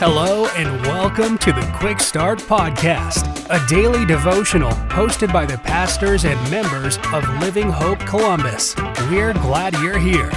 Hello, and welcome to the Quick Start Podcast, a daily devotional hosted by the pastors and members of Living Hope Columbus. We're glad you're here.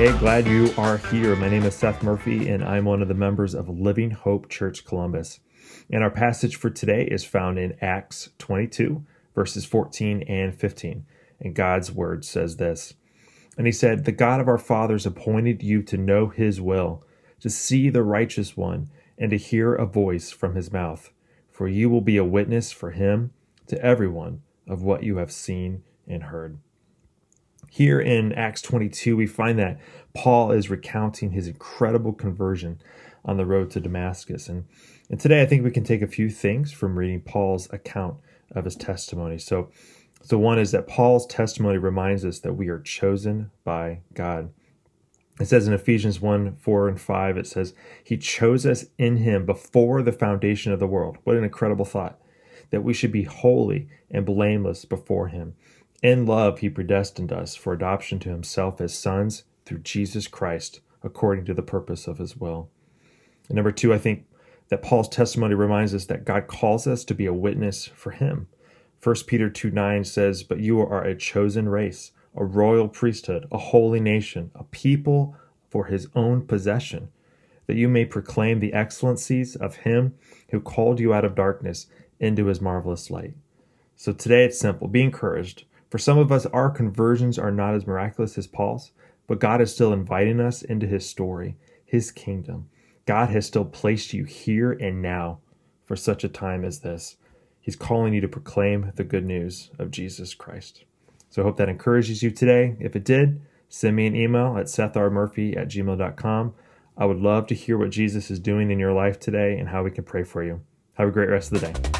Hey, glad you are here. My name is Seth Murphy, and I'm one of the members of Living Hope Church Columbus. And our passage for today is found in Acts 22, verses 14 and 15. And God's word says this And he said, The God of our fathers appointed you to know his will, to see the righteous one, and to hear a voice from his mouth. For you will be a witness for him to everyone of what you have seen and heard. Here in Acts 22, we find that Paul is recounting his incredible conversion on the road to Damascus. And, and today I think we can take a few things from reading Paul's account of his testimony. So, so one is that Paul's testimony reminds us that we are chosen by God. It says in Ephesians 1 4 and 5, it says, He chose us in Him before the foundation of the world. What an incredible thought! That we should be holy and blameless before Him. In love, He predestined us for adoption to Himself as sons through Jesus Christ, according to the purpose of His will. And number two, I think that Paul's testimony reminds us that God calls us to be a witness for him. 1 Peter 2 9 says, But you are a chosen race, a royal priesthood, a holy nation, a people for his own possession, that you may proclaim the excellencies of him who called you out of darkness into his marvelous light. So today it's simple be encouraged. For some of us, our conversions are not as miraculous as Paul's, but God is still inviting us into his story, his kingdom. God has still placed you here and now for such a time as this. He's calling you to proclaim the good news of Jesus Christ. So I hope that encourages you today. If it did, send me an email at sethrmurphy at gmail.com. I would love to hear what Jesus is doing in your life today and how we can pray for you. Have a great rest of the day.